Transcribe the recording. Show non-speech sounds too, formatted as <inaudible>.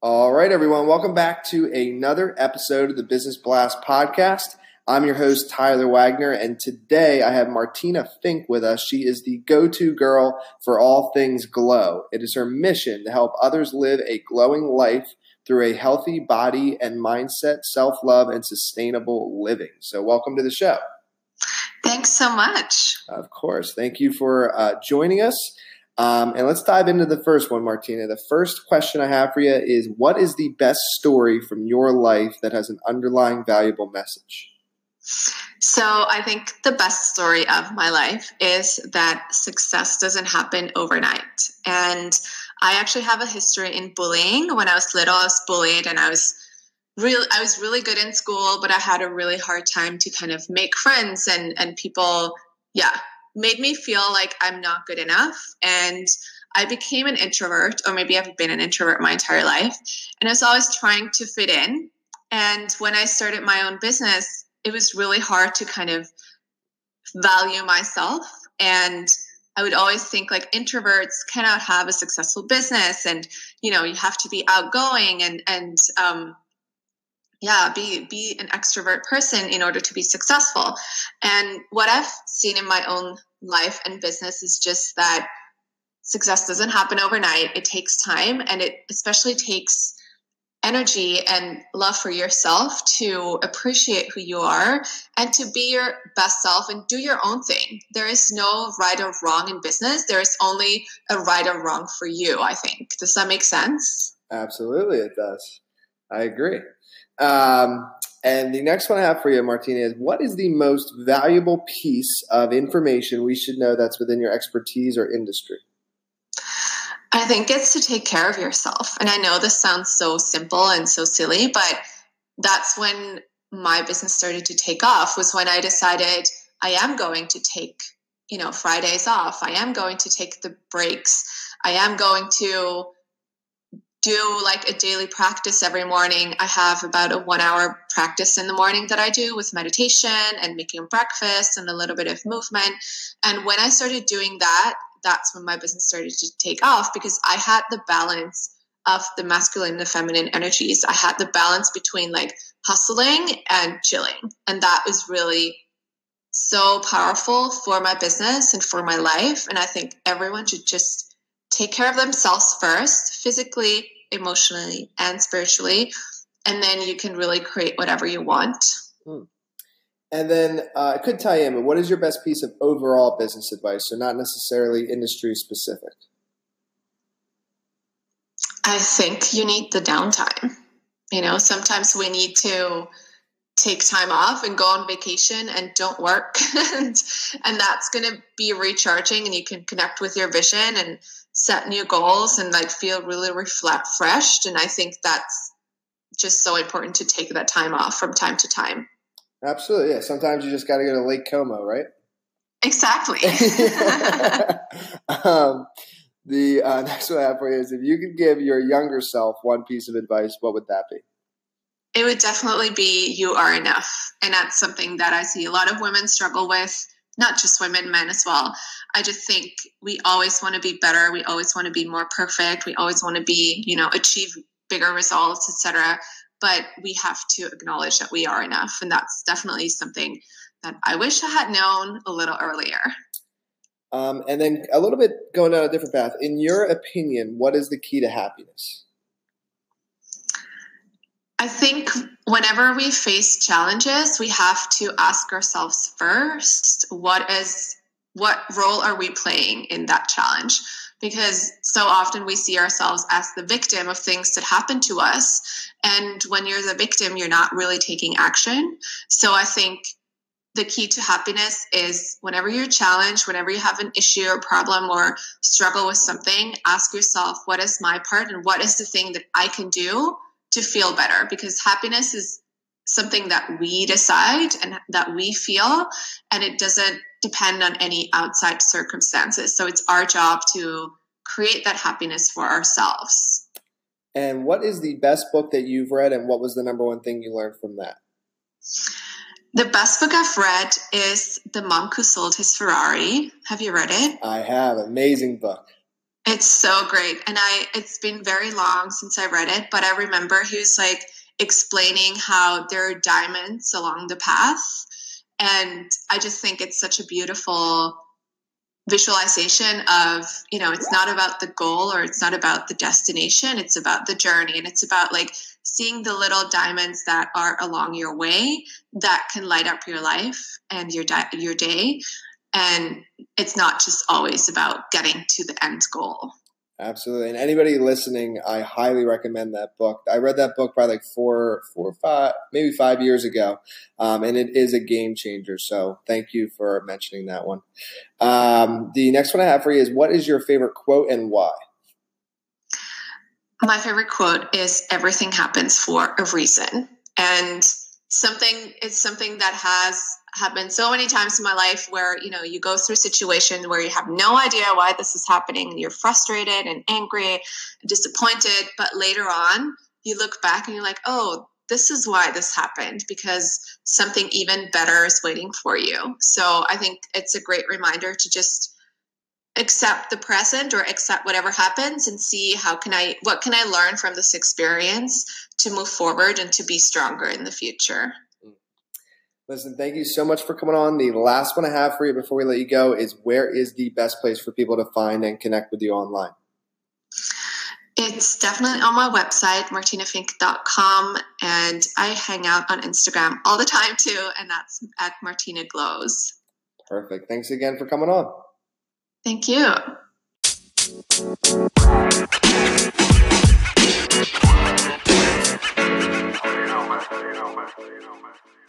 All right, everyone. Welcome back to another episode of the Business Blast podcast. I'm your host, Tyler Wagner, and today I have Martina Fink with us. She is the go to girl for all things glow. It is her mission to help others live a glowing life through a healthy body and mindset, self love, and sustainable living. So, welcome to the show. Thanks so much. Of course. Thank you for uh, joining us. Um, and let's dive into the first one, Martina. The first question I have for you is What is the best story from your life that has an underlying valuable message? So, I think the best story of my life is that success doesn't happen overnight. And I actually have a history in bullying. When I was little, I was bullied and I was really I was really good in school, but I had a really hard time to kind of make friends and and people yeah, made me feel like I'm not good enough. And I became an introvert, or maybe I've been an introvert my entire life. And I was always trying to fit in. And when I started my own business, it was really hard to kind of value myself. And I would always think like introverts cannot have a successful business, and you know you have to be outgoing and and um, yeah be be an extrovert person in order to be successful. And what i've seen in my own life and business is just that success doesn't happen overnight. It takes time and it especially takes energy and love for yourself to appreciate who you are and to be your best self and do your own thing. There is no right or wrong in business. There is only a right or wrong for you i think. Does that make sense? Absolutely it does. I agree um, and the next one I have for you, Martina, is what is the most valuable piece of information we should know that's within your expertise or industry? I think it's to take care of yourself. And I know this sounds so simple and so silly, but that's when my business started to take off was when I decided I am going to take, you know, Fridays off. I am going to take the breaks. I am going to do like a daily practice every morning. I have about a one hour practice in the morning that I do with meditation and making breakfast and a little bit of movement. And when I started doing that, that's when my business started to take off because I had the balance of the masculine and the feminine energies. I had the balance between like hustling and chilling. And that was really so powerful for my business and for my life. And I think everyone should just take care of themselves first, physically, emotionally, and spiritually. And then you can really create whatever you want. Hmm. And then uh, I could tie in, but what is your best piece of overall business advice? So, not necessarily industry specific. I think you need the downtime. You know, sometimes we need to take time off and go on vacation and don't work. <laughs> And and that's going to be recharging and you can connect with your vision and set new goals and like feel really refreshed and i think that's just so important to take that time off from time to time. Absolutely. Yeah. Sometimes you just got to go to lake como right? Exactly. <laughs> <laughs> Um, the uh, next one i have for you is if you could give your younger self one piece of advice what would that be it would definitely be you are enough and that's something that i see a lot of women struggle with not just women, men as well. I just think we always want to be better. We always want to be more perfect. We always want to be, you know, achieve bigger results, etc. But we have to acknowledge that we are enough, and that's definitely something that I wish I had known a little earlier. Um, and then a little bit going down a different path. In your opinion, what is the key to happiness? I think whenever we face challenges, we have to ask ourselves first, what is what role are we playing in that challenge? Because so often we see ourselves as the victim of things that happen to us. And when you're the victim, you're not really taking action. So I think the key to happiness is whenever you're challenged, whenever you have an issue or problem or struggle with something, ask yourself, what is my part and what is the thing that I can do to feel better because happiness is something that we decide and that we feel and it doesn't depend on any outside circumstances so it's our job to create that happiness for ourselves and what is the best book that you've read and what was the number one thing you learned from that the best book I've read is The Monk Who Sold His Ferrari. Have you read it? I have. Amazing book. It's so great. And I it's been very long since I read it, but I remember he was like explaining how there are diamonds along the path. And I just think it's such a beautiful visualization of, you know, it's not about the goal or it's not about the destination, it's about the journey and it's about like seeing the little diamonds that are along your way that can light up your life and your di- your day and it's not just always about getting to the end goal. Absolutely. And anybody listening i highly recommend that book. I read that book probably like four four five maybe five years ago. Um, and it is a game changer. So thank you for mentioning that one. Um, the next one i have for you is what is your favorite quote and why? My favorite quote is everything happens for a reason. And something it's something that has happened so many times in my life where you know you go through a situation where you have no idea why this is happening. And you're frustrated and angry and disappointed but later on you look back and you're like oh this is why this happened because something even better is waiting for you. So i think it's a great reminder to just accept the present or accept whatever happens and see how can i what can i learn from this experience to move forward and to be stronger in the future. Listen thank you so much for coming on. The last one i have for you before we let you go is where is the best place for people to find and connect with you online? It's definitely on my website martinafink.com and i hang out on instagram all the time too and that's at martina glows. Perfect. Thanks again for coming on. Thank you you know, man.